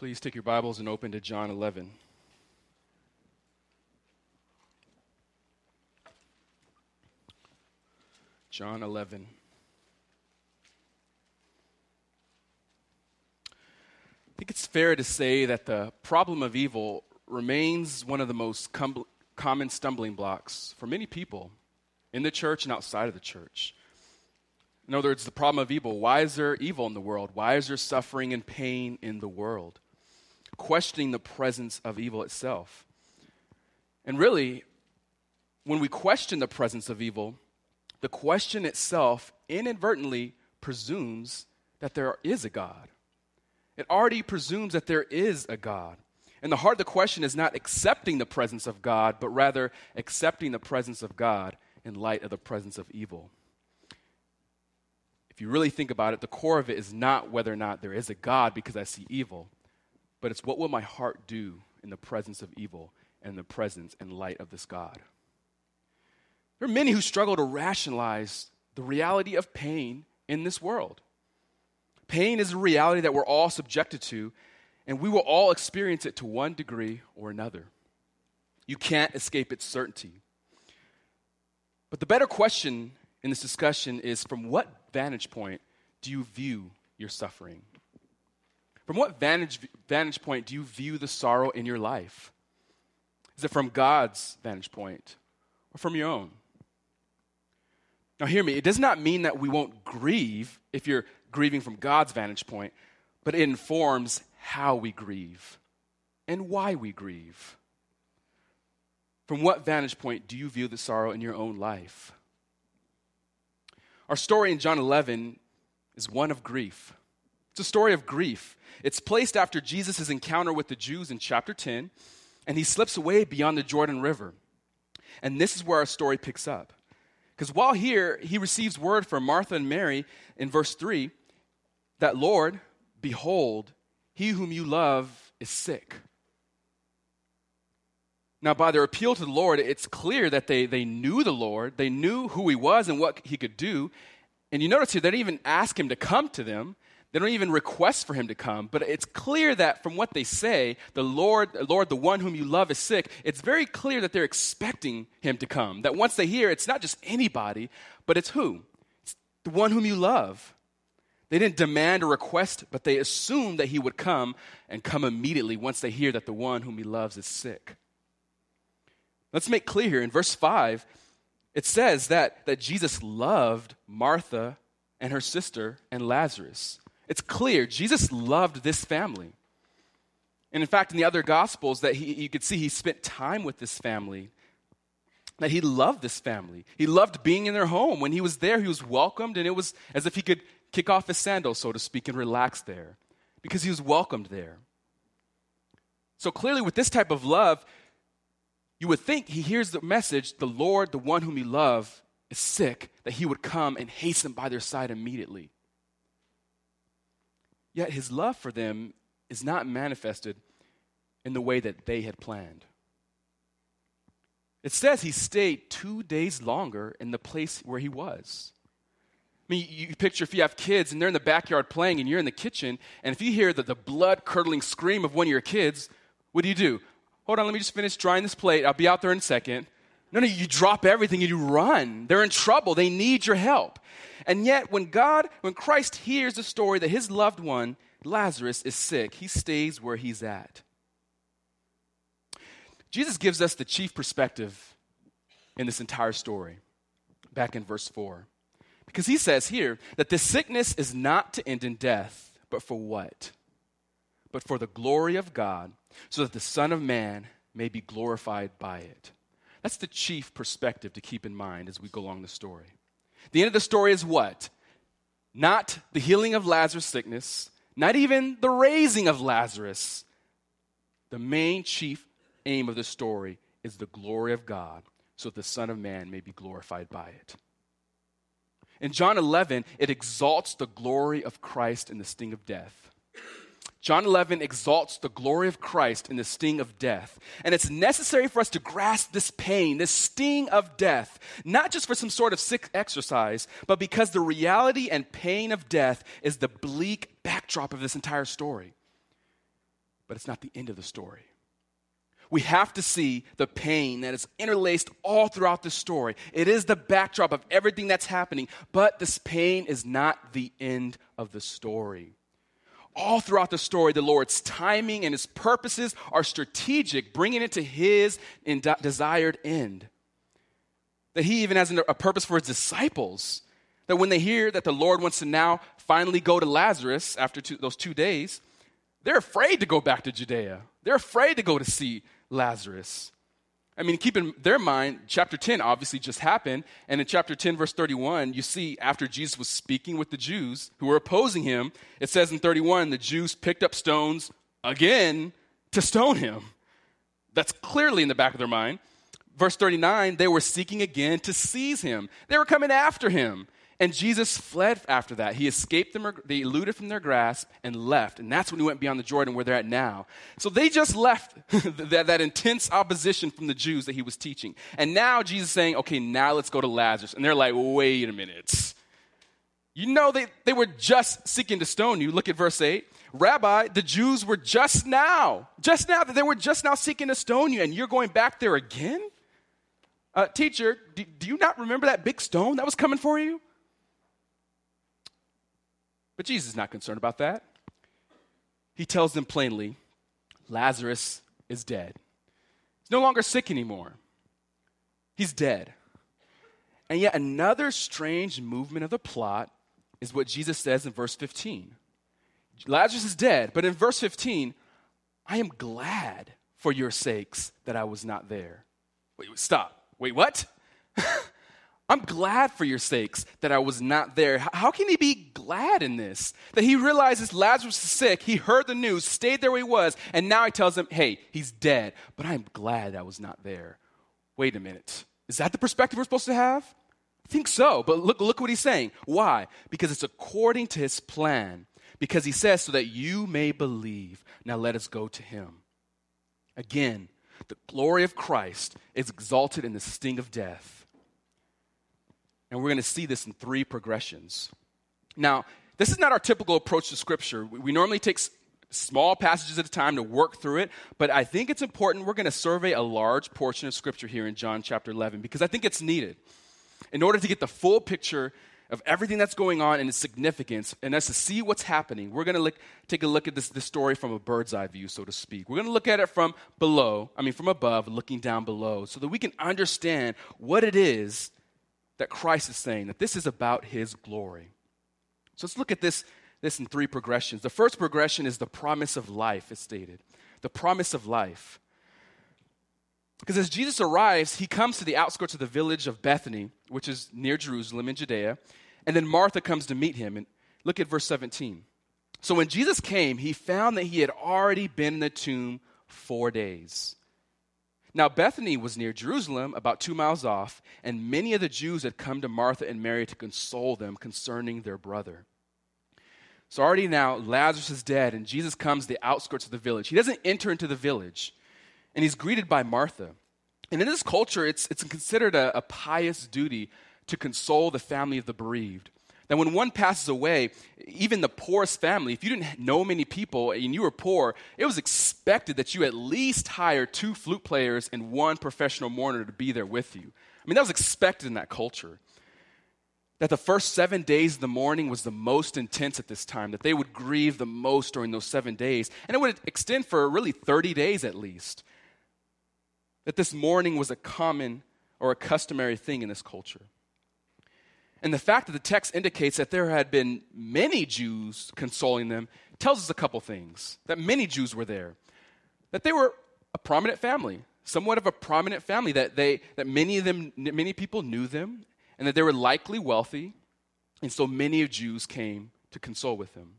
Please take your Bibles and open to John 11. John 11. I think it's fair to say that the problem of evil remains one of the most com- common stumbling blocks for many people in the church and outside of the church. In other words, the problem of evil. Why is there evil in the world? Why is there suffering and pain in the world? Questioning the presence of evil itself. And really, when we question the presence of evil, the question itself inadvertently presumes that there is a God. It already presumes that there is a God. And the heart of the question is not accepting the presence of God, but rather accepting the presence of God in light of the presence of evil. If you really think about it, the core of it is not whether or not there is a God because I see evil, but it's what will my heart do in the presence of evil and the presence and light of this God. There are many who struggle to rationalize the reality of pain in this world. Pain is a reality that we're all subjected to, and we will all experience it to one degree or another. You can't escape its certainty. But the better question in this discussion is from what vantage point do you view your suffering? From what vantage, vantage point do you view the sorrow in your life? Is it from God's vantage point or from your own? Now, hear me, it does not mean that we won't grieve if you're grieving from God's vantage point, but it informs how we grieve and why we grieve. From what vantage point do you view the sorrow in your own life? Our story in John 11 is one of grief. It's a story of grief. It's placed after Jesus' encounter with the Jews in chapter 10, and he slips away beyond the Jordan River. And this is where our story picks up. Because while here, he receives word from Martha and Mary in verse 3 that, Lord, behold, he whom you love is sick. Now, by their appeal to the Lord, it's clear that they, they knew the Lord, they knew who he was and what he could do. And you notice here, they didn't even ask him to come to them. They don't even request for him to come. But it's clear that from what they say, the Lord, Lord, the one whom you love is sick, it's very clear that they're expecting him to come. That once they hear, it's not just anybody, but it's who? It's the one whom you love. They didn't demand or request, but they assumed that he would come and come immediately once they hear that the one whom he loves is sick. Let's make clear here in verse 5, it says that, that Jesus loved Martha and her sister and Lazarus. It's clear Jesus loved this family. And in fact, in the other gospels, that he, you could see he spent time with this family, that he loved this family. He loved being in their home. When he was there, he was welcomed, and it was as if he could kick off his sandals, so to speak, and relax there because he was welcomed there. So clearly, with this type of love, you would think he hears the message the Lord, the one whom he loved, is sick, that he would come and hasten by their side immediately. Yet his love for them is not manifested in the way that they had planned. It says he stayed two days longer in the place where he was. I mean, you picture if you have kids and they're in the backyard playing and you're in the kitchen, and if you hear the, the blood curdling scream of one of your kids, what do you do? hold on, let me just finish drying this plate. I'll be out there in a second. No, no, you drop everything and you run. They're in trouble. They need your help. And yet, when God, when Christ hears the story that his loved one, Lazarus, is sick, he stays where he's at. Jesus gives us the chief perspective in this entire story, back in verse 4. Because he says here that this sickness is not to end in death, but for what? But for the glory of God so that the Son of Man may be glorified by it. That's the chief perspective to keep in mind as we go along the story. The end of the story is what? Not the healing of Lazarus' sickness, not even the raising of Lazarus. The main chief aim of the story is the glory of God, so that the Son of Man may be glorified by it. In John 11, it exalts the glory of Christ in the sting of death. John 11 exalts the glory of Christ in the sting of death. And it's necessary for us to grasp this pain, this sting of death, not just for some sort of sick exercise, but because the reality and pain of death is the bleak backdrop of this entire story. but it's not the end of the story. We have to see the pain that is interlaced all throughout the story. It is the backdrop of everything that's happening, but this pain is not the end of the story. All throughout the story, the Lord's timing and his purposes are strategic, bringing it to his desired end. That he even has a purpose for his disciples. That when they hear that the Lord wants to now finally go to Lazarus after two, those two days, they're afraid to go back to Judea. They're afraid to go to see Lazarus. I mean, keep in their mind, chapter 10 obviously just happened. And in chapter 10, verse 31, you see after Jesus was speaking with the Jews who were opposing him, it says in 31, the Jews picked up stones again to stone him. That's clearly in the back of their mind. Verse 39, they were seeking again to seize him. They were coming after him. And Jesus fled after that. He escaped them, they eluded from their grasp and left. And that's when he went beyond the Jordan where they're at now. So they just left that, that intense opposition from the Jews that he was teaching. And now Jesus is saying, okay, now let's go to Lazarus. And they're like, wait a minute. You know, they, they were just seeking to stone you. Look at verse 8. Rabbi, the Jews were just now, just now, they were just now seeking to stone you, and you're going back there again? Uh, teacher, do, do you not remember that big stone that was coming for you? But Jesus is not concerned about that. He tells them plainly Lazarus is dead. He's no longer sick anymore, he's dead. And yet, another strange movement of the plot is what Jesus says in verse 15. Lazarus is dead, but in verse 15, I am glad for your sakes that I was not there. Wait, stop. Wait, what? I'm glad for your sakes that I was not there. How can he be glad in this? That he realizes Lazarus is sick, he heard the news, stayed there where he was, and now he tells him, hey, he's dead, but I'm glad I was not there. Wait a minute. Is that the perspective we're supposed to have? I think so, but look, look what he's saying. Why? Because it's according to his plan. Because he says, so that you may believe. Now let us go to him. Again, the glory of Christ is exalted in the sting of death and we're going to see this in three progressions. Now, this is not our typical approach to Scripture. We normally take small passages at a time to work through it, but I think it's important. We're going to survey a large portion of Scripture here in John chapter 11 because I think it's needed in order to get the full picture of everything that's going on and its significance, and us to see what's happening, we're going to look, take a look at this, this story from a bird's eye view, so to speak. We're going to look at it from below, I mean, from above, looking down below, so that we can understand what it is that Christ is saying, that this is about his glory. So let's look at this, this in three progressions. The first progression is the promise of life, it's stated. The promise of life. Because as Jesus arrives, he comes to the outskirts of the village of Bethany, which is near Jerusalem in Judea, and then Martha comes to meet him. And look at verse 17. So when Jesus came, he found that he had already been in the tomb four days. Now, Bethany was near Jerusalem, about two miles off, and many of the Jews had come to Martha and Mary to console them concerning their brother. So, already now, Lazarus is dead, and Jesus comes to the outskirts of the village. He doesn't enter into the village, and he's greeted by Martha. And in this culture, it's, it's considered a, a pious duty to console the family of the bereaved that when one passes away, even the poorest family, if you didn't know many people and you were poor, it was expected that you at least hire two flute players and one professional mourner to be there with you. I mean, that was expected in that culture. That the first seven days of the mourning was the most intense at this time, that they would grieve the most during those seven days. And it would extend for really 30 days at least. That this mourning was a common or a customary thing in this culture. And the fact that the text indicates that there had been many Jews consoling them tells us a couple things. That many Jews were there, that they were a prominent family, somewhat of a prominent family, that, they, that many of them, many people knew them, and that they were likely wealthy, and so many of Jews came to console with them.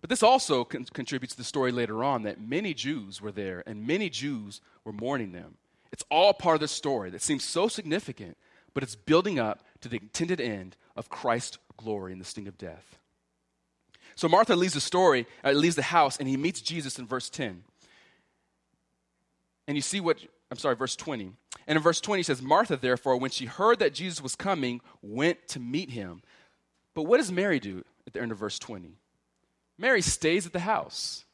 But this also con- contributes to the story later on that many Jews were there, and many Jews were mourning them. It's all part of the story that seems so significant, but it's building up to the intended end of Christ's glory in the sting of death. So Martha leaves the story, uh, leaves the house, and he meets Jesus in verse 10. And you see what, I'm sorry, verse 20. And in verse 20 he says, Martha, therefore, when she heard that Jesus was coming, went to meet him. But what does Mary do at the end of verse 20? Mary stays at the house.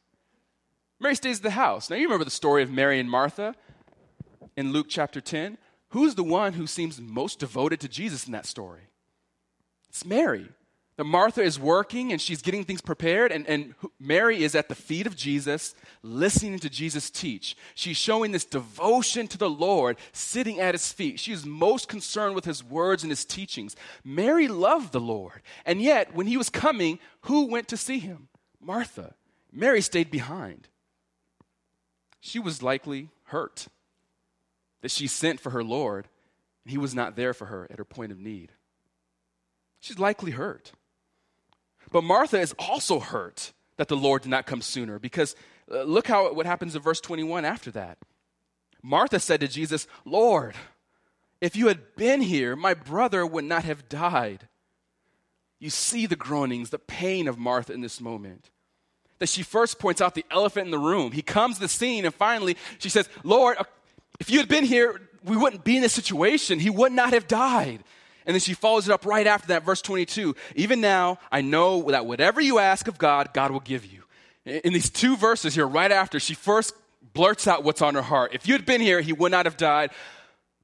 Mary stays at the house. Now, you remember the story of Mary and Martha in Luke chapter 10. Who's the one who seems most devoted to Jesus in that story? It's Mary. That Martha is working and she's getting things prepared, and, and Mary is at the feet of Jesus, listening to Jesus teach. She's showing this devotion to the Lord, sitting at his feet. She is most concerned with his words and his teachings. Mary loved the Lord, and yet, when he was coming, who went to see him? Martha. Mary stayed behind. She was likely hurt that she sent for her Lord, and he was not there for her at her point of need. She's likely hurt. But Martha is also hurt that the Lord did not come sooner because uh, look how what happens in verse 21 after that. Martha said to Jesus, "Lord, if you had been here, my brother would not have died." You see the groanings, the pain of Martha in this moment. That she first points out the elephant in the room. He comes to the scene, and finally she says, Lord, if you had been here, we wouldn't be in this situation. He would not have died. And then she follows it up right after that, verse 22. Even now, I know that whatever you ask of God, God will give you. In these two verses here, right after, she first blurts out what's on her heart. If you had been here, he would not have died.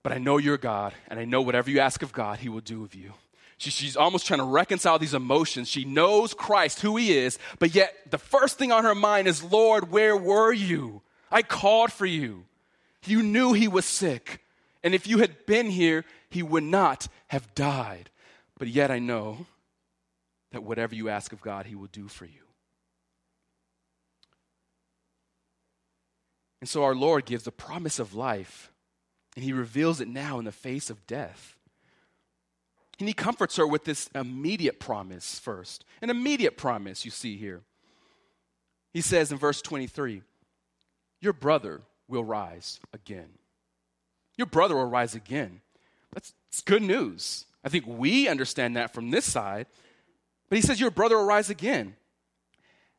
But I know you're God, and I know whatever you ask of God, he will do of you. She, she's almost trying to reconcile these emotions. She knows Christ, who he is, but yet the first thing on her mind is, Lord, where were you? I called for you. You knew he was sick. And if you had been here, he would not have died. But yet I know that whatever you ask of God, he will do for you. And so our Lord gives the promise of life, and he reveals it now in the face of death. And he comforts her with this immediate promise first. An immediate promise, you see here. He says in verse 23 Your brother will rise again. Your brother will rise again. That's, that's good news. I think we understand that from this side. But he says, Your brother will rise again.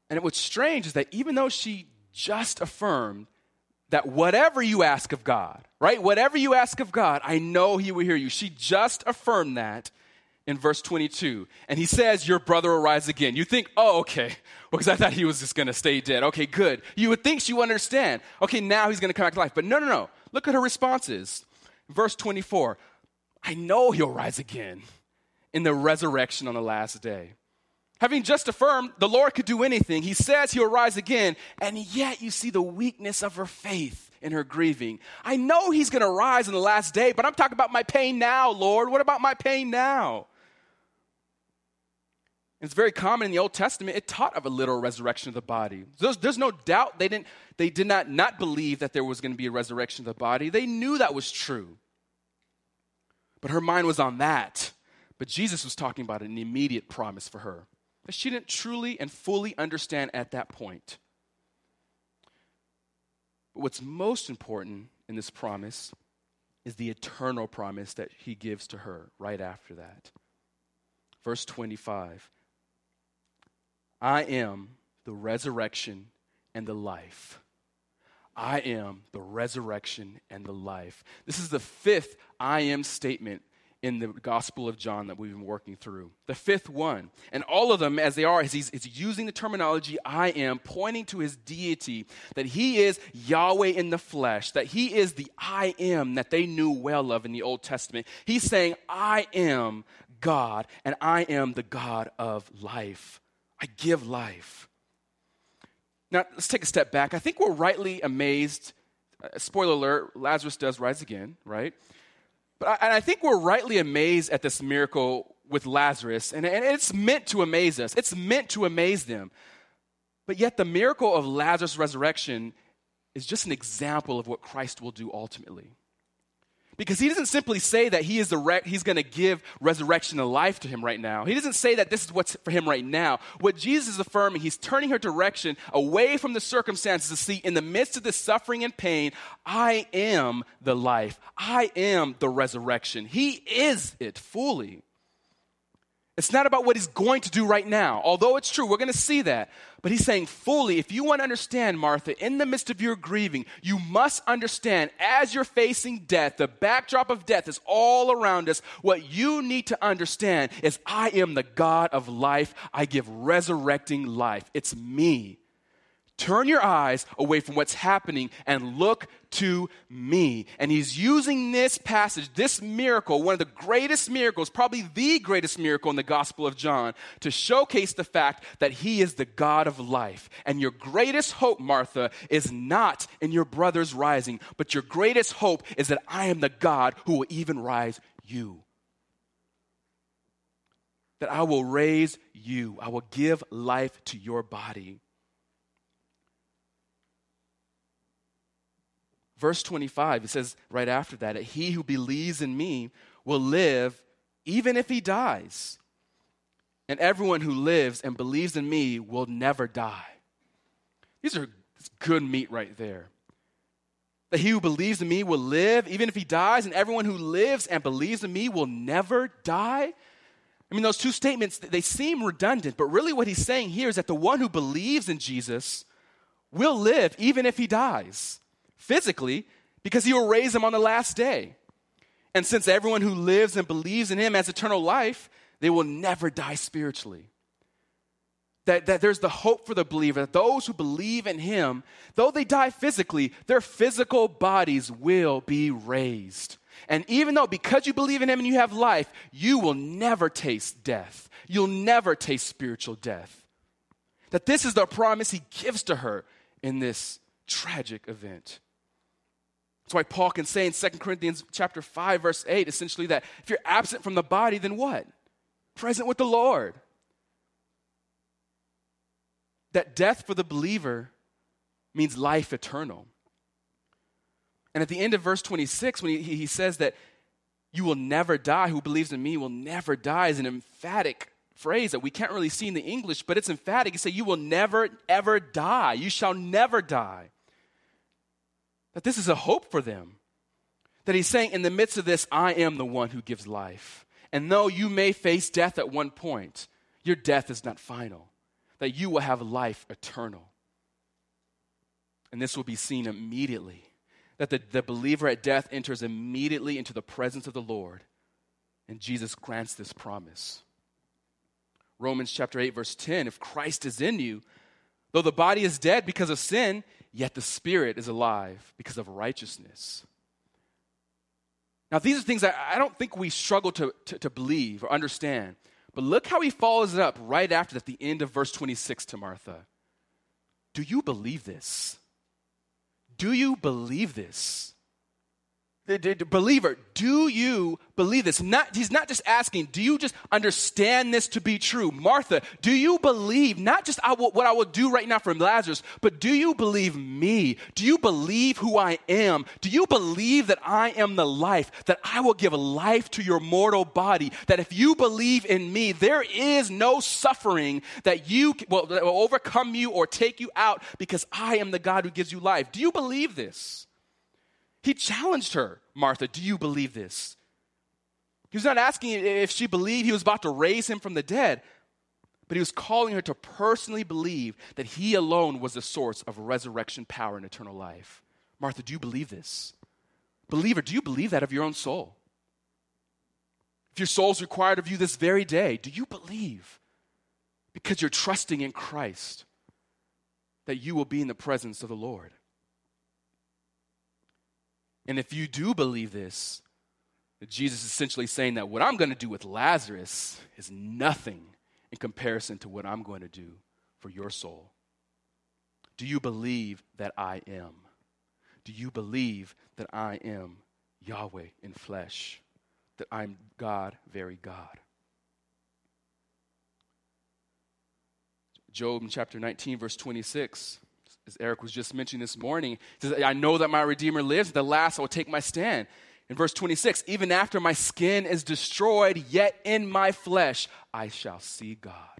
And what's strange is that even though she just affirmed that whatever you ask of God, right? Whatever you ask of God, I know He will hear you. She just affirmed that in verse 22. And He says, Your brother will rise again. You think, Oh, okay. Well, because I thought he was just going to stay dead. Okay, good. You would think she would understand. Okay, now he's going to come back to life. But no, no, no. Look at her responses. Verse 24 I know he'll rise again in the resurrection on the last day. Having just affirmed the Lord could do anything, he says he'll rise again, and yet you see the weakness of her faith in her grieving. I know he's going to rise in the last day, but I'm talking about my pain now, Lord. What about my pain now? It's very common in the Old Testament. It taught of a literal resurrection of the body. There's, there's no doubt they, didn't, they did not not believe that there was going to be a resurrection of the body. They knew that was true. But her mind was on that. But Jesus was talking about an immediate promise for her that she didn't truly and fully understand at that point. But what's most important in this promise is the eternal promise that he gives to her right after that. Verse 25 I am the resurrection and the life. I am the resurrection and the life. This is the fifth I am statement in the Gospel of John that we've been working through. The fifth one. And all of them, as they are, is he's, he's using the terminology I am, pointing to his deity, that he is Yahweh in the flesh, that he is the I am that they knew well of in the Old Testament. He's saying, I am God, and I am the God of life. I give life. Now, let's take a step back. I think we're rightly amazed. Uh, spoiler alert Lazarus does rise again, right? But I, and I think we're rightly amazed at this miracle with Lazarus, and, and it's meant to amaze us, it's meant to amaze them. But yet, the miracle of Lazarus' resurrection is just an example of what Christ will do ultimately. Because he doesn't simply say that he is the re- he's going to give resurrection and life to him right now. He doesn't say that this is what's for him right now. What Jesus is affirming, he's turning her direction away from the circumstances to see in the midst of this suffering and pain, I am the life. I am the resurrection. He is it fully. It's not about what he's going to do right now, although it's true, we're going to see that. But he's saying fully, if you want to understand, Martha, in the midst of your grieving, you must understand as you're facing death, the backdrop of death is all around us. What you need to understand is I am the God of life. I give resurrecting life. It's me. Turn your eyes away from what's happening and look to me. And he's using this passage, this miracle, one of the greatest miracles, probably the greatest miracle in the Gospel of John, to showcase the fact that he is the God of life. And your greatest hope, Martha, is not in your brother's rising, but your greatest hope is that I am the God who will even rise you that I will raise you. I will give life to your body. Verse 25, it says right after that, He who believes in me will live even if he dies. And everyone who lives and believes in me will never die. These are good meat right there. That he who believes in me will live even if he dies, and everyone who lives and believes in me will never die. I mean, those two statements, they seem redundant, but really what he's saying here is that the one who believes in Jesus will live even if he dies physically because he will raise him on the last day. And since everyone who lives and believes in him has eternal life, they will never die spiritually. That, that there's the hope for the believer that those who believe in him, though they die physically, their physical bodies will be raised. And even though, because you believe in Him and you have life, you will never taste death. You'll never taste spiritual death. That this is the promise He gives to her in this tragic event. That's why Paul can say in 2 Corinthians chapter 5, verse 8, essentially that if you're absent from the body, then what? Present with the Lord. That death for the believer means life eternal. And at the end of verse 26, when he, he says that you will never die, who believes in me will never die, is an emphatic phrase that we can't really see in the English, but it's emphatic. He says, You will never, ever die. You shall never die. That this is a hope for them. That he's saying, In the midst of this, I am the one who gives life. And though you may face death at one point, your death is not final. That you will have life eternal. And this will be seen immediately that the, the believer at death enters immediately into the presence of the Lord. And Jesus grants this promise. Romans chapter 8, verse 10 if Christ is in you, though the body is dead because of sin, yet the spirit is alive because of righteousness. Now, these are things I, I don't think we struggle to, to, to believe or understand. But look how he follows it up right after at the end of verse 26 to Martha. Do you believe this? Do you believe this? The, the, the, believer, do you believe this? Not, he's not just asking, do you just understand this to be true? Martha, do you believe not just I will, what I will do right now for Lazarus, but do you believe me? Do you believe who I am? Do you believe that I am the life, that I will give life to your mortal body? That if you believe in me, there is no suffering that you that will overcome you or take you out because I am the God who gives you life. Do you believe this? He challenged her, Martha, do you believe this? He was not asking if she believed he was about to raise him from the dead, but he was calling her to personally believe that he alone was the source of resurrection power and eternal life. Martha, do you believe this? Believer, do you believe that of your own soul? If your soul is required of you this very day, do you believe because you're trusting in Christ that you will be in the presence of the Lord? And if you do believe this, Jesus is essentially saying that what I'm going to do with Lazarus is nothing in comparison to what I'm going to do for your soul. Do you believe that I am? Do you believe that I am Yahweh in flesh? That I'm God, very God? Job in chapter 19, verse 26 as Eric was just mentioning this morning, says, I know that my Redeemer lives. At the last, I will take my stand. In verse 26, even after my skin is destroyed, yet in my flesh I shall see God.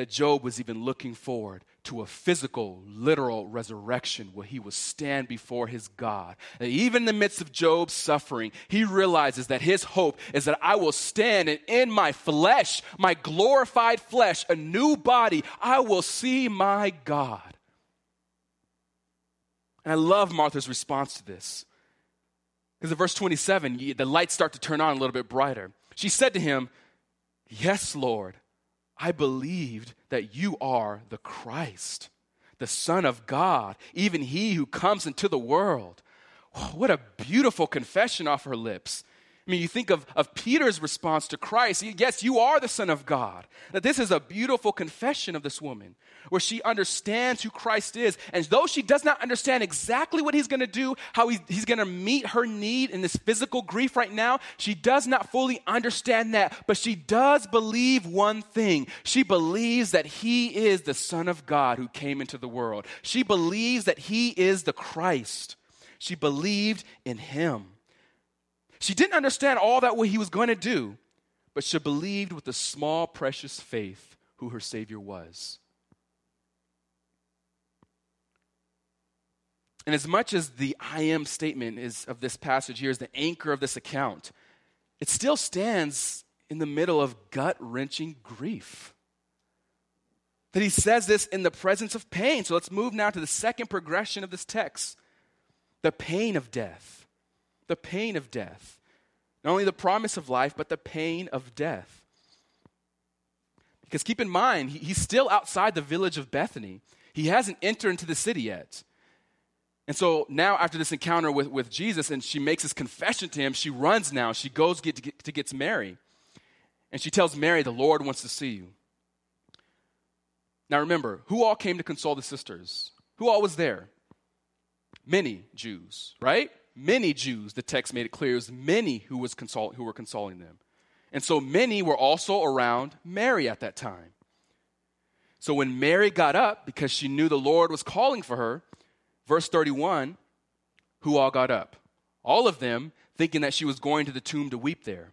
That Job was even looking forward to a physical, literal resurrection where he will stand before his God. That even in the midst of Job's suffering, he realizes that his hope is that I will stand and in my flesh, my glorified flesh, a new body, I will see my God. And I love Martha's response to this. Because in verse 27, the lights start to turn on a little bit brighter. She said to him, Yes, Lord, I believed that you are the Christ, the Son of God, even he who comes into the world. What a beautiful confession off her lips. I mean, you think of, of Peter's response to Christ. Yes, you are the Son of God. That this is a beautiful confession of this woman where she understands who Christ is. And though she does not understand exactly what he's going to do, how he's, he's going to meet her need in this physical grief right now, she does not fully understand that. But she does believe one thing she believes that he is the Son of God who came into the world. She believes that he is the Christ. She believed in him. She didn't understand all that what he was going to do, but she believed with a small, precious faith who her Savior was. And as much as the I am statement is of this passage here is the anchor of this account, it still stands in the middle of gut wrenching grief. That he says this in the presence of pain. So let's move now to the second progression of this text the pain of death the pain of death. Not only the promise of life, but the pain of death. Because keep in mind, he's still outside the village of Bethany. He hasn't entered into the city yet. And so now, after this encounter with, with Jesus, and she makes this confession to him, she runs now. She goes get, to get to Mary. And she tells Mary, The Lord wants to see you. Now remember, who all came to console the sisters? Who all was there? Many Jews, right? Many Jews, the text made it clear, it was many who, was consult- who were consoling them. And so many were also around Mary at that time. So when Mary got up, because she knew the Lord was calling for her, verse 31, who all got up? All of them thinking that she was going to the tomb to weep there.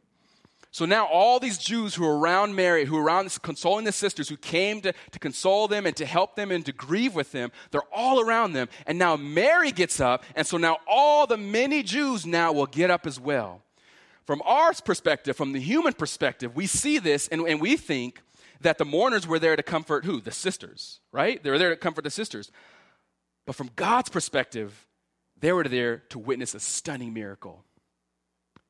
So now all these Jews who are around Mary, who are around consoling the sisters, who came to, to console them and to help them and to grieve with them, they're all around them. And now Mary gets up, and so now all the many Jews now will get up as well. From our perspective, from the human perspective, we see this and, and we think that the mourners were there to comfort who? The sisters, right? They were there to comfort the sisters. But from God's perspective, they were there to witness a stunning miracle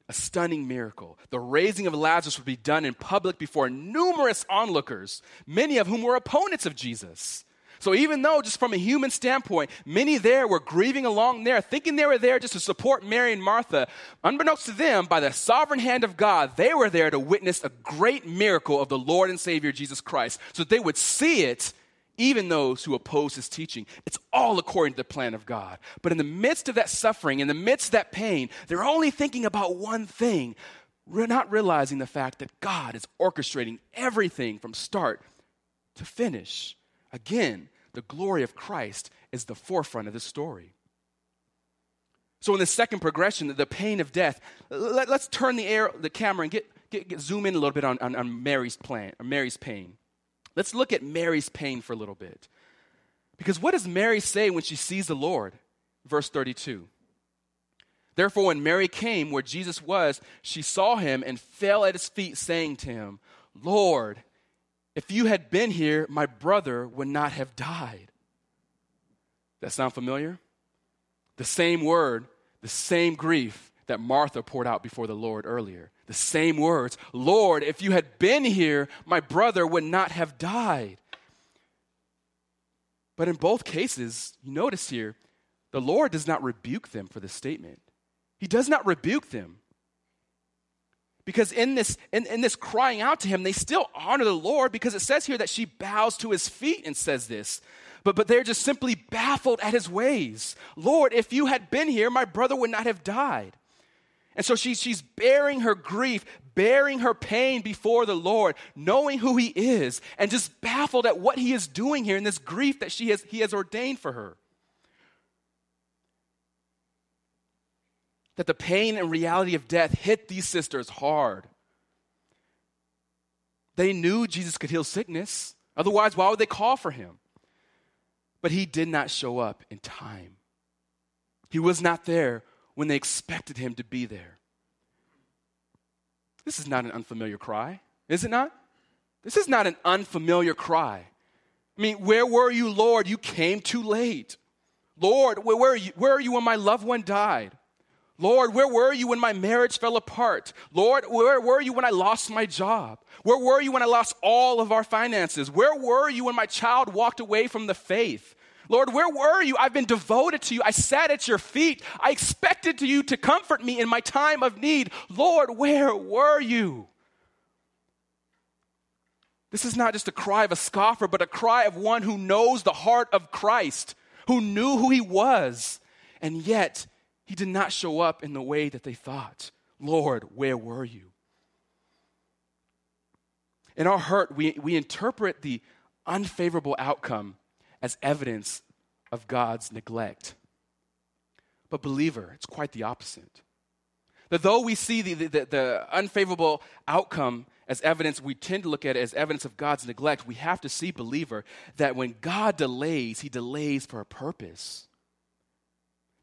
a stunning miracle. The raising of Lazarus would be done in public before numerous onlookers, many of whom were opponents of Jesus. So, even though, just from a human standpoint, many there were grieving along there, thinking they were there just to support Mary and Martha, unbeknownst to them, by the sovereign hand of God, they were there to witness a great miracle of the Lord and Savior Jesus Christ, so they would see it even those who oppose his teaching. It's all according to the plan of God. But in the midst of that suffering, in the midst of that pain, they're only thinking about one thing, not realizing the fact that God is orchestrating everything from start to finish. Again, the glory of Christ is the forefront of the story. So, in the second progression, the pain of death, let, us turn the, air, the camera and get, get, get, zoom in a little bit on, on, on Mary's plan, Mary's pain. Let's look at Mary's pain for a little bit. Because what does Mary say when she sees the Lord? Verse 32. Therefore, when Mary came where Jesus was, she saw him and fell at his feet, saying to him, Lord, if you had been here, my brother would not have died. That sound familiar? The same word, the same grief that Martha poured out before the Lord earlier the same words Lord, if you had been here, my brother would not have died. But in both cases, you notice here, the Lord does not rebuke them for this statement. He does not rebuke them. Because in this, in, in this crying out to him, they still honor the Lord because it says here that she bows to his feet and says this. But, but they're just simply baffled at his ways. Lord, if you had been here, my brother would not have died. And so she, she's bearing her grief, bearing her pain before the Lord, knowing who He is, and just baffled at what He is doing here in this grief that she has, He has ordained for her. That the pain and reality of death hit these sisters hard. They knew Jesus could heal sickness. Otherwise, why would they call for him? But he did not show up in time. He was not there when they expected him to be there. This is not an unfamiliar cry, is it not? This is not an unfamiliar cry. I mean, where were you, Lord? You came too late. Lord, where, are you, where are you when my loved one died? Lord, where were you when my marriage fell apart? Lord, where were you when I lost my job? Where were you when I lost all of our finances? Where were you when my child walked away from the faith? Lord, where were you? I've been devoted to you. I sat at your feet. I expected to you to comfort me in my time of need. Lord, where were you? This is not just a cry of a scoffer, but a cry of one who knows the heart of Christ, who knew who he was, and yet he did not show up in the way that they thought. Lord, where were you? In our hurt, we, we interpret the unfavorable outcome as evidence of God's neglect. But, believer, it's quite the opposite. That though we see the, the, the, unfavorable outcome as evidence, we tend to look at it as evidence of God's neglect. We have to see, believer, that when God delays, he delays for a purpose.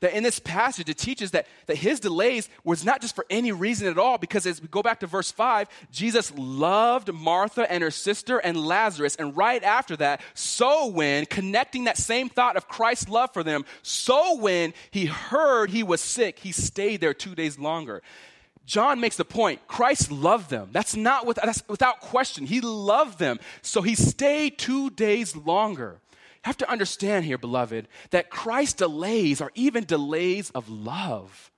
That in this passage, it teaches that, that his delays was not just for any reason at all, because as we go back to verse 5, Jesus loved Martha and her sister and Lazarus. And right after that, so when, connecting that same thought of Christ's love for them, so when he heard he was sick, he stayed there two days longer. John makes the point Christ loved them. That's not that's without question. He loved them. So he stayed two days longer have to understand here, beloved, that Christ's delays are even delays of love.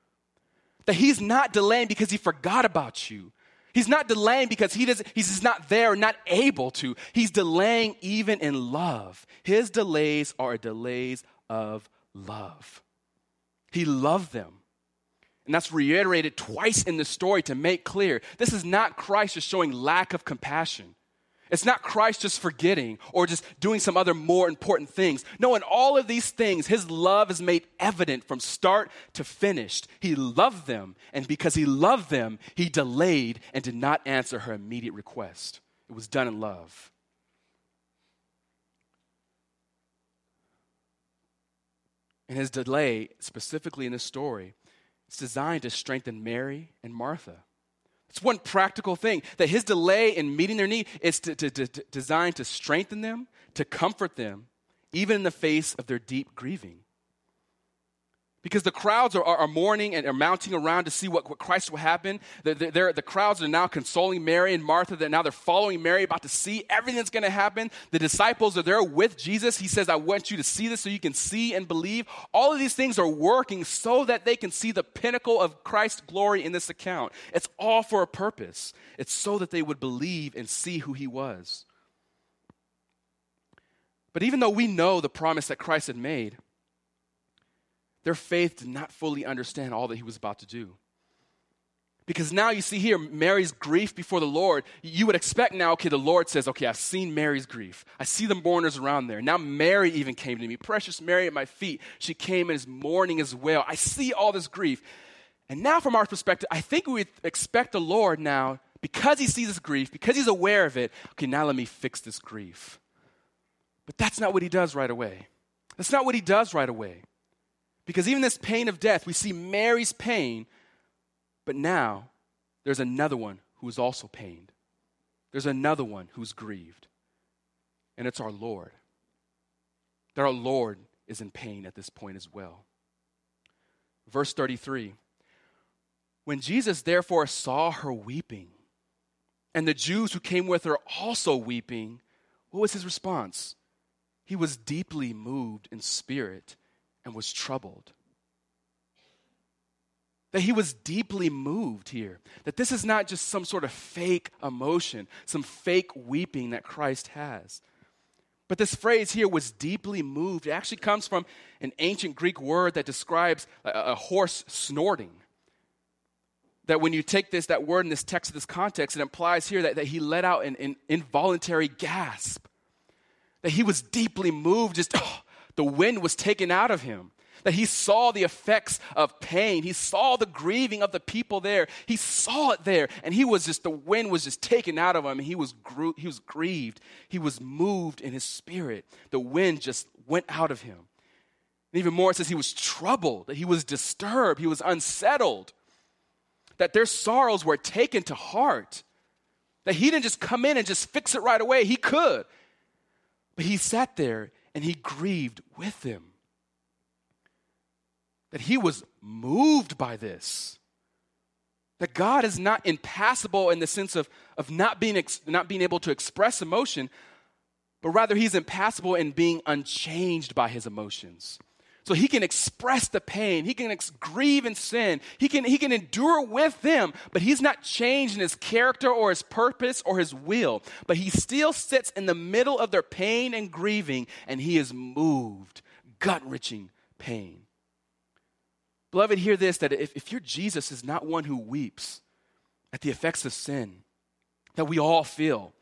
That he's not delaying because he forgot about you. He's not delaying because he doesn't, he's just not there, not able to. He's delaying even in love. His delays are delays of love. He loved them. And that's reiterated twice in the story to make clear this is not Christ just showing lack of compassion. It's not Christ just forgetting or just doing some other more important things. No, in all of these things, his love is made evident from start to finish. He loved them, and because he loved them, he delayed and did not answer her immediate request. It was done in love. And his delay, specifically in this story, is designed to strengthen Mary and Martha. It's one practical thing that his delay in meeting their need is to, to, to, designed to strengthen them, to comfort them, even in the face of their deep grieving because the crowds are, are, are, mourning and are mounting around to see what, what Christ will happen. The, the, the, crowds are now consoling Mary and Martha. That now they're following Mary, about to see everything that's going to happen. The disciples are there with Jesus. He says, I want you to see this so you can see and believe. All of these things are working so that they can see the pinnacle of Christ's glory in this account. It's all for a purpose. It's so that they would believe and see who he was. But even though we know the promise that Christ had made, their faith did not fully understand all that he was about to do. Because now you see here Mary's grief before the Lord. You would expect now, okay, the Lord says, okay, I've seen Mary's grief. I see the mourners around there. Now Mary even came to me. Precious Mary at my feet. She came and is mourning as well. I see all this grief. And now, from our perspective, I think we would expect the Lord now, because he sees this grief, because he's aware of it, okay, now let me fix this grief. But that's not what he does right away. That's not what he does right away. Because even this pain of death, we see Mary's pain, but now there's another one who is also pained. There's another one who's grieved, and it's our Lord. That our Lord is in pain at this point as well. Verse 33 When Jesus therefore saw her weeping, and the Jews who came with her also weeping, what was his response? He was deeply moved in spirit and was troubled. That he was deeply moved here. That this is not just some sort of fake emotion, some fake weeping that Christ has. But this phrase here was deeply moved. It actually comes from an ancient Greek word that describes a, a horse snorting. That when you take this, that word in this text, this context, it implies here that, that he let out an, an involuntary gasp. That he was deeply moved, just, oh, the wind was taken out of him. That he saw the effects of pain. He saw the grieving of the people there. He saw it there. And he was just, the wind was just taken out of him. he was, gro- he was grieved. He was moved in his spirit. The wind just went out of him. And even more, it says he was troubled, that he was disturbed, he was unsettled, that their sorrows were taken to heart. That he didn't just come in and just fix it right away. He could. But he sat there and he grieved with them. that he was moved by this. That God is not impassible in the sense of, of not, being ex, not being able to express emotion, but rather he's impassible in being unchanged by his emotions. So he can express the pain, he can ex- grieve and sin, he can, he can endure with them, but he's not changed in his character or his purpose or his will. But he still sits in the middle of their pain and grieving, and he is moved, gut wrenching pain. Beloved, hear this that if, if your Jesus is not one who weeps at the effects of sin that we all feel,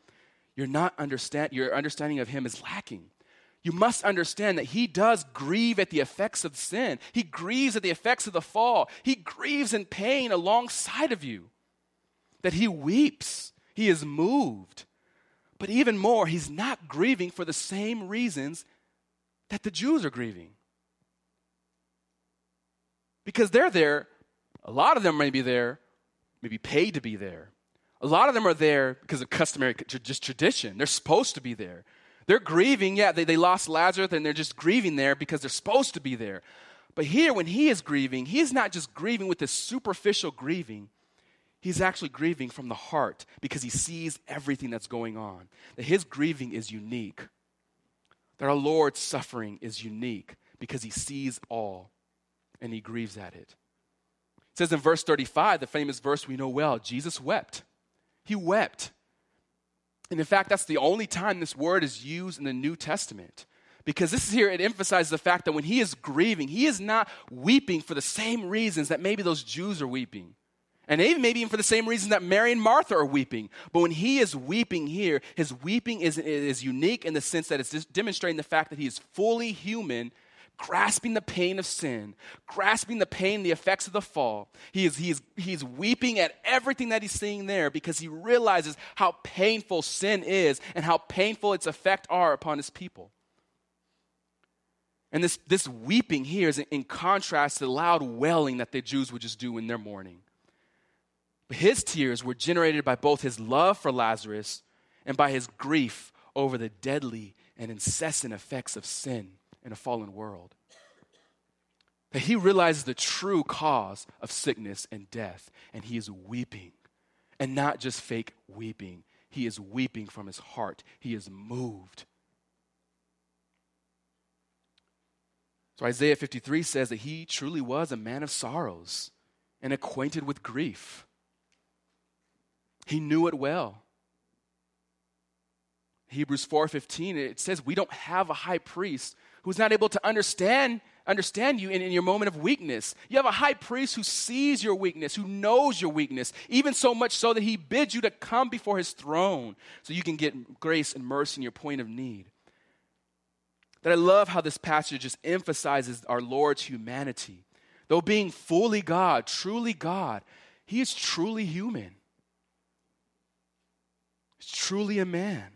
you're not understand, your understanding of him is lacking. You must understand that he does grieve at the effects of sin. He grieves at the effects of the fall. He grieves in pain alongside of you. That he weeps. He is moved. But even more, he's not grieving for the same reasons that the Jews are grieving. Because they're there, a lot of them may be there, maybe paid to be there. A lot of them are there because of customary, just tradition. They're supposed to be there. They're grieving, yeah, they, they lost Lazarus and they're just grieving there because they're supposed to be there. But here, when he is grieving, he is not just grieving with this superficial grieving. He's actually grieving from the heart because he sees everything that's going on. That his grieving is unique. That our Lord's suffering is unique because he sees all and he grieves at it. It says in verse 35, the famous verse we know well, Jesus wept. He wept. And in fact, that's the only time this word is used in the New Testament. Because this is here, it emphasizes the fact that when he is grieving, he is not weeping for the same reasons that maybe those Jews are weeping. And even maybe even for the same reasons that Mary and Martha are weeping. But when he is weeping here, his weeping is, is unique in the sense that it's demonstrating the fact that he is fully human grasping the pain of sin, grasping the pain, the effects of the fall. He is, he is, he's weeping at everything that he's seeing there because he realizes how painful sin is and how painful its effect are upon his people. And this, this weeping here is in contrast to the loud wailing that the Jews would just do in their mourning. But his tears were generated by both his love for Lazarus and by his grief over the deadly and incessant effects of sin in a fallen world. That he realizes the true cause of sickness and death, and he is weeping. And not just fake weeping, he is weeping from his heart. He is moved. So Isaiah 53 says that he truly was a man of sorrows and acquainted with grief. He knew it well. Hebrews 4:15 it says we don't have a high priest who's not able to understand understand you in, in, your moment of weakness. You have a high priest who sees your weakness, who knows your weakness, even so much so that he bids you to come before his throne so you can get grace and mercy in your point of need. That I love how this passage just emphasizes our Lord's humanity. Though being fully God, truly God, he is truly human. He's truly a man.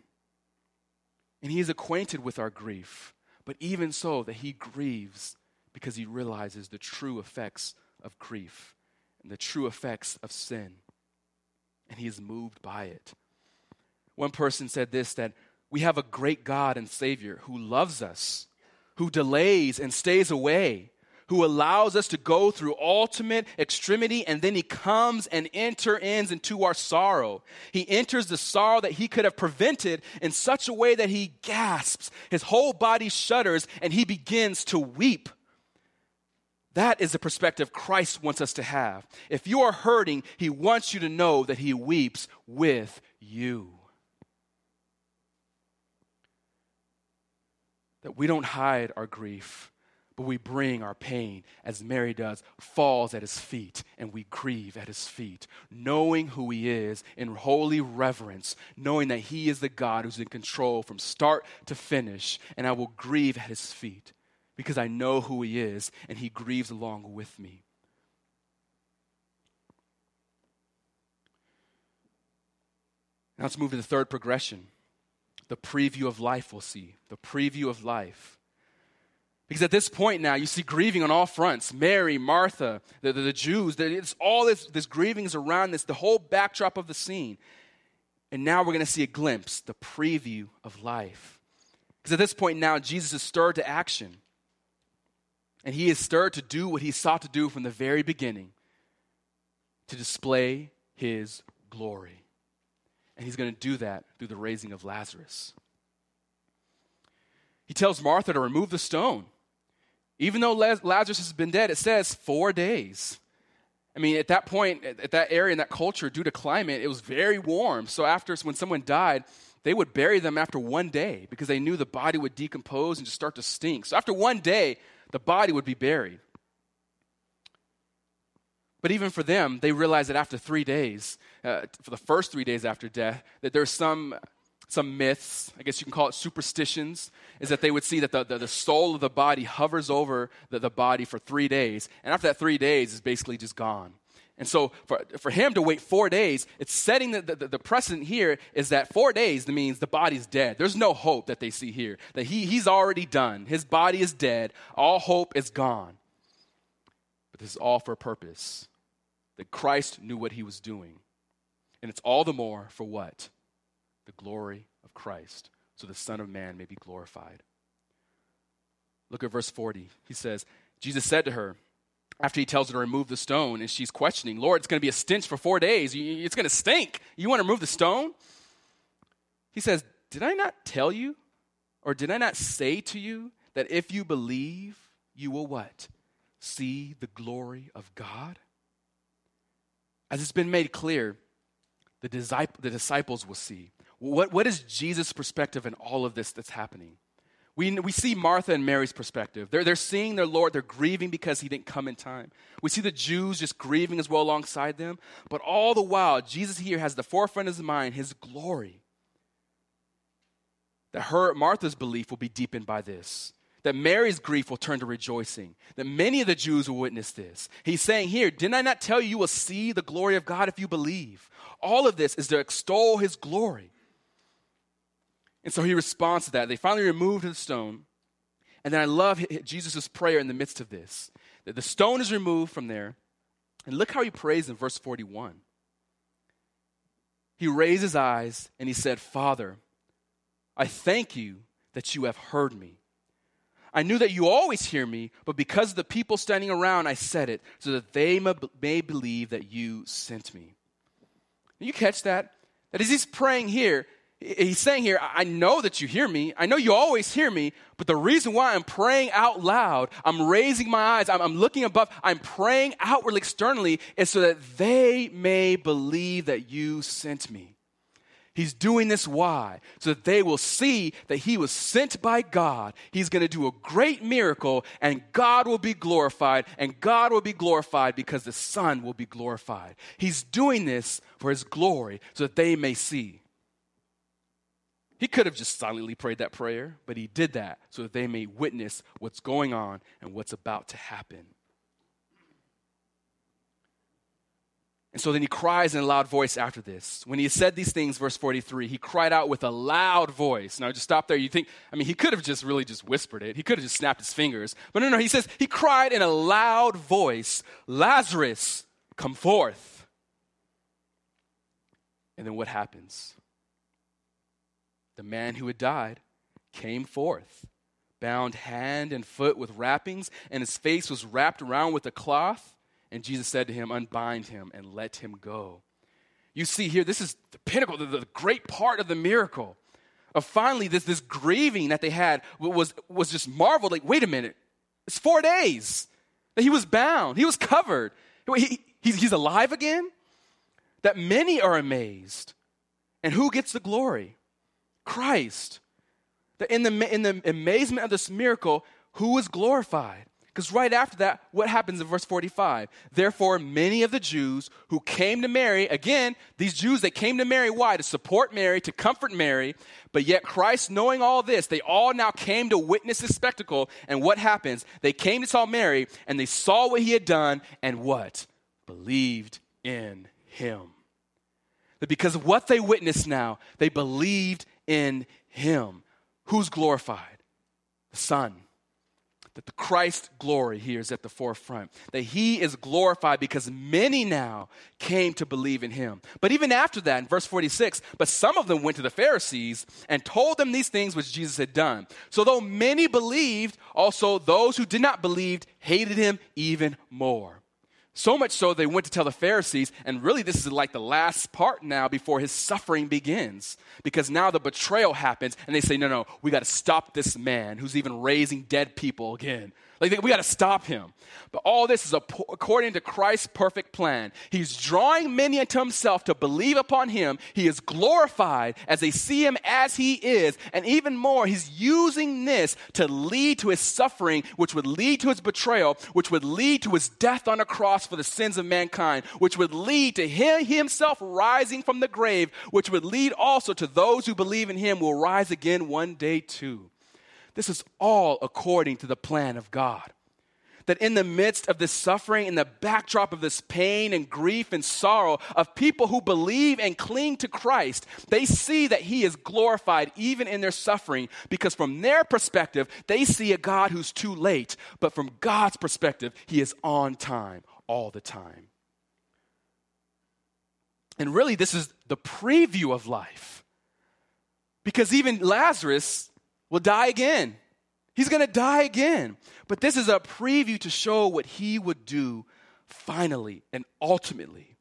And he is acquainted with our grief. But even so, that he grieves because he realizes the true effects of grief and the true effects of sin. And he is moved by it. One person said this that we have a great God and Savior who loves us, who delays and stays away, who allows us to go through ultimate extremity, and then he comes and enters into our sorrow. He enters the sorrow that he could have prevented in such a way that he gasps, his whole body shudders, and he begins to weep. That is the perspective Christ wants us to have. If you are hurting, he wants you to know that he weeps with you. That we don't hide our grief but we bring our pain, as Mary does, falls at his feet, and we grieve at his feet, knowing who he is in holy reverence, knowing that he is the God who's in control from start to finish, and I will grieve at his feet because I know who he is, and he grieves along with me. Now let's move to the third progression the preview of life, we'll see. The preview of life. Because at this point now, you see grieving on all fronts. Mary, Martha, the, the, the Jews, it's all this, this grieving is around this, the whole backdrop of the scene. And now we're going to see a glimpse, the preview of life. Because at this point now, Jesus is stirred to action. And he is stirred to do what he sought to do from the very beginning to display his glory. And he's going to do that through the raising of Lazarus. He tells Martha to remove the stone. Even though Lazarus has been dead, it says four days. I mean, at that point, at that area, in that culture, due to climate, it was very warm. So, after when someone died, they would bury them after one day because they knew the body would decompose and just start to stink. So, after one day, the body would be buried. But even for them, they realized that after three days, uh, for the first three days after death, that there's some, some myths, I guess you can call it superstitions, is that they would see that the, the, the soul of the body hovers over the, the body for three days. And after that three days, is basically just gone. And so for, for him to wait four days, it's setting the, the, the, precedent here is that four days means the body's dead. There's no hope that they see here. That he, he's already done. His body is dead. All hope is gone. But this is all for a purpose. That Christ knew what he was doing. And it's all the more for what? The glory of Christ. So the Son of Man may be glorified. Look at verse 40. He says, Jesus said to her, after he tells her to remove the stone, and she's questioning, Lord, it's going to be a stench for four days. It's going to stink. You want to remove the stone? He says, Did I not tell you, or did I not say to you, that if you believe, you will what? See the glory of God? As it's been made clear, the, the disciples will see. What, what is Jesus' perspective in all of this that's happening? We, we see Martha and Mary's perspective. They're, they're seeing their Lord, they're grieving because he didn't come in time. We see the Jews just grieving as well alongside them. But all the while, Jesus here has the forefront of his mind his glory. That her, Martha's belief will be deepened by this. That Mary's grief will turn to rejoicing. That many of the Jews will witness this. He's saying here, Didn't I not tell you you will see the glory of God if you believe? All of this is to extol his glory. And so he responds to that. They finally removed the stone. And then I love Jesus' prayer in the midst of this. That the stone is removed from there. And look how he prays in verse 41. He raised his eyes and he said, Father, I thank you that you have heard me. I knew that you always hear me, but because of the people standing around, I said it so that they may believe that you sent me. You catch that? That as he's praying here, He's saying here, I know that you hear me. I know you always hear me, but the reason why I'm praying out loud, I'm raising my eyes, I'm, I'm, looking above, I'm praying outwardly, externally, is so that they may believe that you sent me. He's doing this why? So that they will see that he was sent by God. He's going to do a great miracle, and God will be glorified, and God will be glorified because the Son will be glorified. He's doing this for his glory so that they may see. He could have just silently prayed that prayer, but he did that so that they may witness what's going on and what's about to happen. And so then he cries in a loud voice after this. When he said these things, verse 43, he cried out with a loud voice. Now, just stop there. You think, I mean, he could have just really just whispered it. He could have just snapped his fingers. But no, no, he says, he cried in a loud voice, Lazarus, come forth. And then what happens? The man who had died, came forth, bound hand and foot with wrappings, and his face was wrapped around with a cloth. And Jesus said to him, Unbind him and let him go. You see here, this is the pinnacle, the, the great part of the miracle. Of finally, this, this grieving that they had was, was just marveled. Like, wait a minute, it's four days that he was bound, he was covered. He, he's, he's alive again? That many are amazed. And who gets the glory? Christ. That in the, in the amazement of this miracle, who is glorified? Because right after that, what happens in verse 45? Therefore, many of the Jews who came to Mary, again, these Jews that came to Mary, why? To support Mary, to comfort Mary. But yet, Christ, knowing all this, they all now came to witness this spectacle. And what happens? They came to saw Mary, and they saw what he had done, and what? Believed in him. That because of what they witnessed now, they believed in him. Who's glorified? The Son. that the Christ glory here is at the forefront, that he is glorified because many now came to believe in him. But even after that, in verse 46, but some of them went to the Pharisees and told them these things which Jesus had done. So though many believed, also those who did not believe hated him even more. So much so, they went to tell the Pharisees, and really, this is like the last part now before his suffering begins. Because now the betrayal happens, and they say, No, no, we got to stop this man who's even raising dead people again. Like, we got to stop him. But all this is according to Christ's perfect plan. He's drawing many unto himself to believe upon him. He is glorified as they see him as he is. And even more, he's using this to lead to his suffering, which would lead to his betrayal, which would lead to his death on a cross for the sins of mankind, which would lead to him himself rising from the grave, which would lead also to those who believe in him will rise again one day too. This is all according to the plan of God. That in the midst of this suffering, in the backdrop of this pain and grief and sorrow of people who believe and cling to Christ, they see that He is glorified even in their suffering because from their perspective, they see a God who's too late. But from God's perspective, He is on time all the time. And really, this is the preview of life. Because even Lazarus will die again. He's going to die again. But this is a preview to show what he would do finally and ultimately.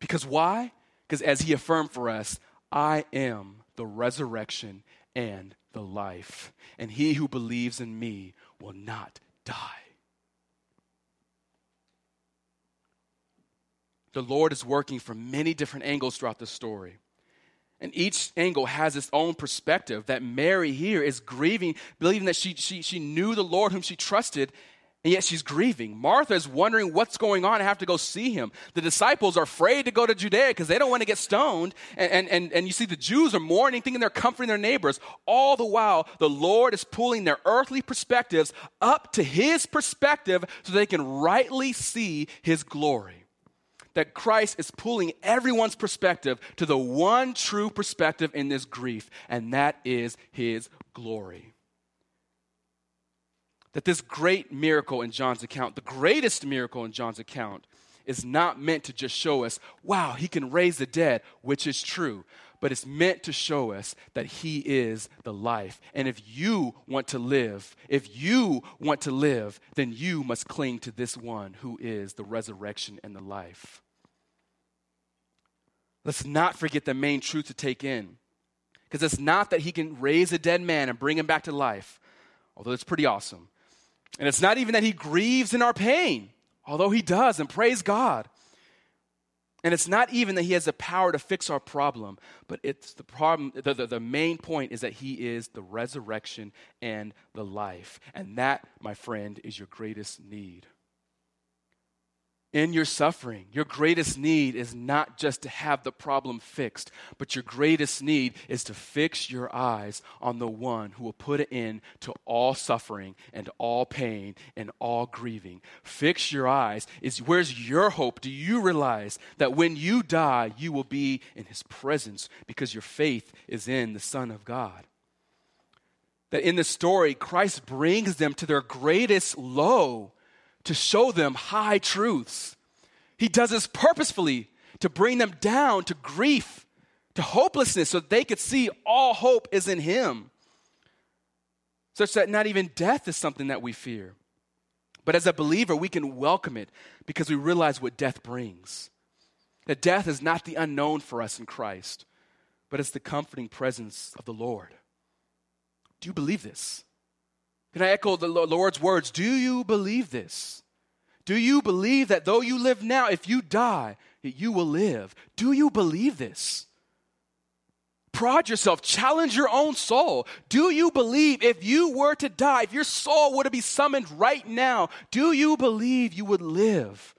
Because why? Because as he affirmed for us, I am the resurrection and the life. And he who believes in me will not die. The Lord is working from many different angles throughout the story. And each angle has its own perspective. That Mary here is grieving, believing that she, she, she knew the Lord whom she trusted, and yet she's grieving. Martha is wondering what's going on and have to go see him. The disciples are afraid to go to Judea because they don't want to get stoned. And, and, and, and you see, the Jews are mourning, thinking they're comforting their neighbors. All the while, the Lord is pulling their earthly perspectives up to his perspective so they can rightly see his glory that Christ is pulling everyone's perspective to the one true perspective in this grief, and that is his glory. That this great miracle in John's account, the greatest miracle in John's account, is not meant to just show us, wow, he can raise the dead, which is true, but it's meant to show us that he is the life. And if you want to live, if you want to live, then you must cling to this one who is the resurrection and the life. Let's not forget the main truth to take in. Because it's not that he can raise a dead man and bring him back to life, although it's pretty awesome. And it's not even that he grieves in our pain, although he does, and praise God. And it's not even that he has the power to fix our problem, but it's the problem, the, the, the, main point is that he is the resurrection and the life. And that, my friend, is your greatest need in your suffering, your greatest need is not just to have the problem fixed, but your greatest need is to fix your eyes on the one who will put an end to all suffering and all pain and all grieving. Fix your eyes. Is where's your hope? Do you realize that when you die, you will be in his presence because your faith is in the Son of God? That in the story, Christ brings them to their greatest low to show them high truths. He does this purposefully to bring them down to grief, to hopelessness, so they could see all hope is in Him. Such that not even death is something that we fear. But as a believer, we can welcome it because we realize what death brings. That death is not the unknown for us in Christ, but it's the comforting presence of the Lord. Do you believe this? Can I echo the Lord's words? Do you believe this? Do you believe that though you live now, if you die, you will live? Do you believe this? Prod yourself, challenge your own soul. Do you believe if you were to die, if your soul were to be summoned right now, do you believe you would live?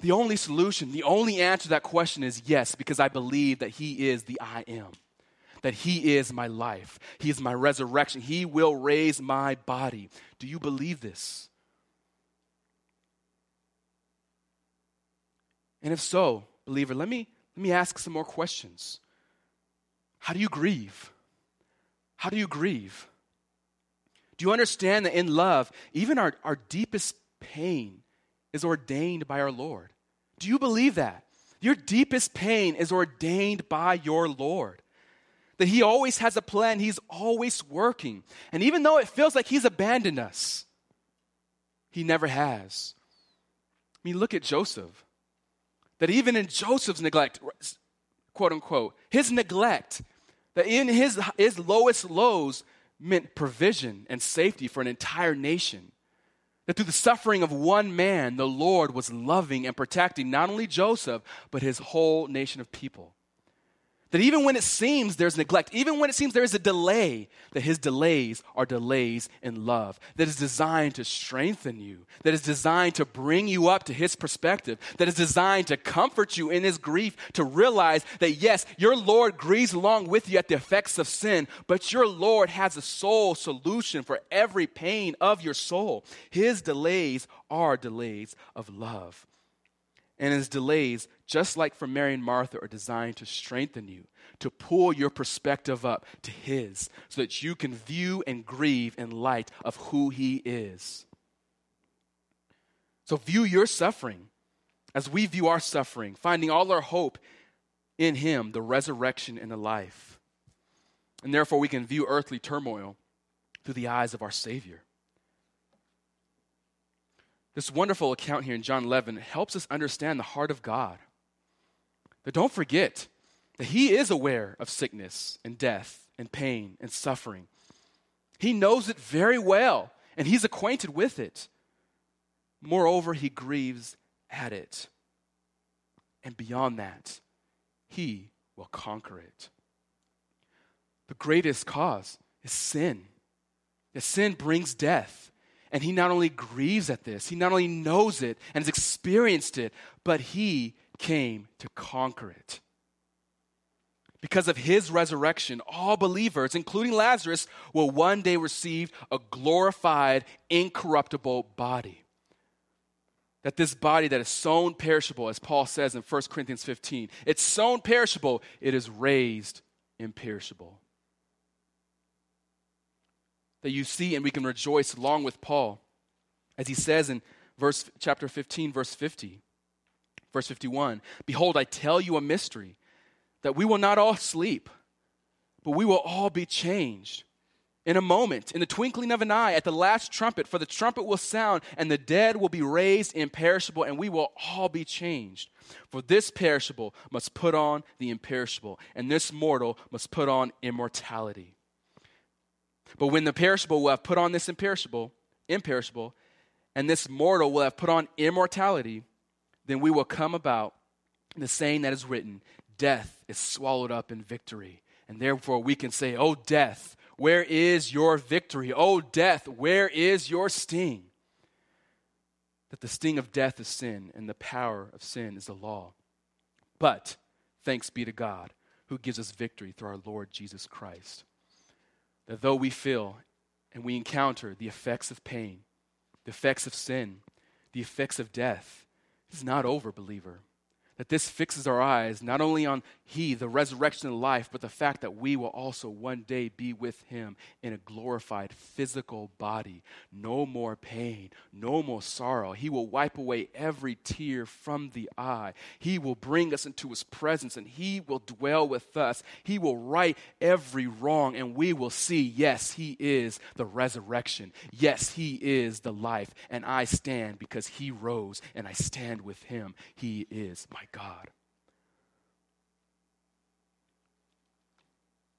The only solution, the only answer to that question is yes, because I believe that He is the I am that He is my life, He is my resurrection, He will raise my body. Do you believe this? And if so, believer, let me, let me ask some more questions. How do you grieve? How do you grieve? Do you understand that in love, even our, our deepest pain is ordained by our Lord? Do you believe that? Your deepest pain is ordained by your Lord. That He always has a plan, He's always working. And even though it feels like He's abandoned us, He never has. I mean, look at Joseph. That even in Joseph's neglect, quote unquote, his neglect, that in his, his lowest lows meant provision and safety for an entire nation. That through the suffering of one man, the Lord was loving and protecting not only Joseph, but his whole nation of people. That even when it seems there's neglect, even when it seems there is a delay, that his delays are delays in love, that is designed to strengthen you, that is designed to bring you up to his perspective, that is designed to comfort you in his grief, to realize that yes, your Lord grieves along with you at the effects of sin, but your Lord has a sole solution for every pain of your soul. His delays are delays of love. And his delays, just like for Mary and Martha, are designed to strengthen you, to pull your perspective up to his, so that you can view and grieve in light of who he is. So view your suffering as we view our suffering, finding all our hope in him, the resurrection and the life. And therefore, we can view earthly turmoil through the eyes of our Savior. This wonderful account here in John 11 helps us understand the heart of God. But don't forget that He is aware of sickness and death and pain and suffering. He knows it very well, and He's acquainted with it. Moreover, He grieves at it. And beyond that, He will conquer it. The greatest cause is sin. That sin brings death. And he not only grieves at this, he not only knows it and has experienced it, but he came to conquer it. Because of his resurrection, all believers, including Lazarus, will one day receive a glorified, incorruptible body. That this body that is sown perishable, as Paul says in 1 Corinthians 15, it's sown perishable, it is raised imperishable that you see and we can rejoice along with Paul. As he says in verse chapter 15 verse 50. Verse 51, behold I tell you a mystery that we will not all sleep but we will all be changed in a moment, in the twinkling of an eye, at the last trumpet, for the trumpet will sound, and the dead will be raised imperishable, and we will all be changed. For this perishable must put on the imperishable, and this mortal must put on immortality. But when the perishable will have put on this imperishable, imperishable, and this mortal will have put on immortality, then we will come about the saying that is written Death is swallowed up in victory. And therefore we can say, Oh, death, where is your victory? Oh, death, where is your sting? That the sting of death is sin, and the power of sin is the law. But thanks be to God who gives us victory through our Lord Jesus Christ that though we feel and we encounter the effects of pain, the effects of sin, the effects of death, it's not over, believer that this fixes our eyes not only on He, the resurrection and life, but the fact that we will also one day be with Him in a glorified physical body. No more pain, no more sorrow. He will wipe away every tear from the eye. He will bring us into His presence and He will dwell with us. He will right every wrong and we will see, yes, He is the resurrection. Yes, He is the life. And I stand because He rose and I stand with Him. He is my God.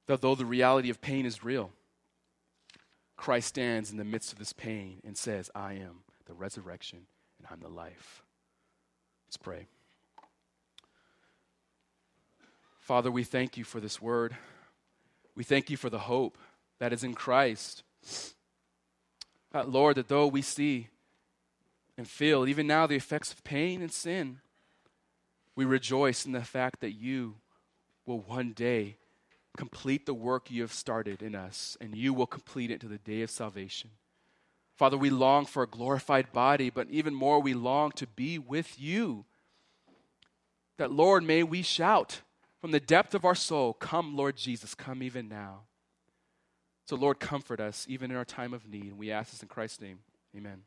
That though the reality of pain is real, Christ stands in the midst of this pain and says, I am the resurrection and I'm the life. Let's pray. Father, we thank you for this word. We thank you for the hope that is in Christ. Lord, that though we see and feel even now the effects of pain and sin, we rejoice in the fact that you will one day complete the work you have started in us, and you will complete it to the day of salvation. Father, we long for a glorified body, but even more, we long to be with you. That, Lord, may we shout from the depth of our soul, Come, Lord Jesus, come even now. So, Lord, comfort us even in our time of need. We ask this in Christ's name. Amen.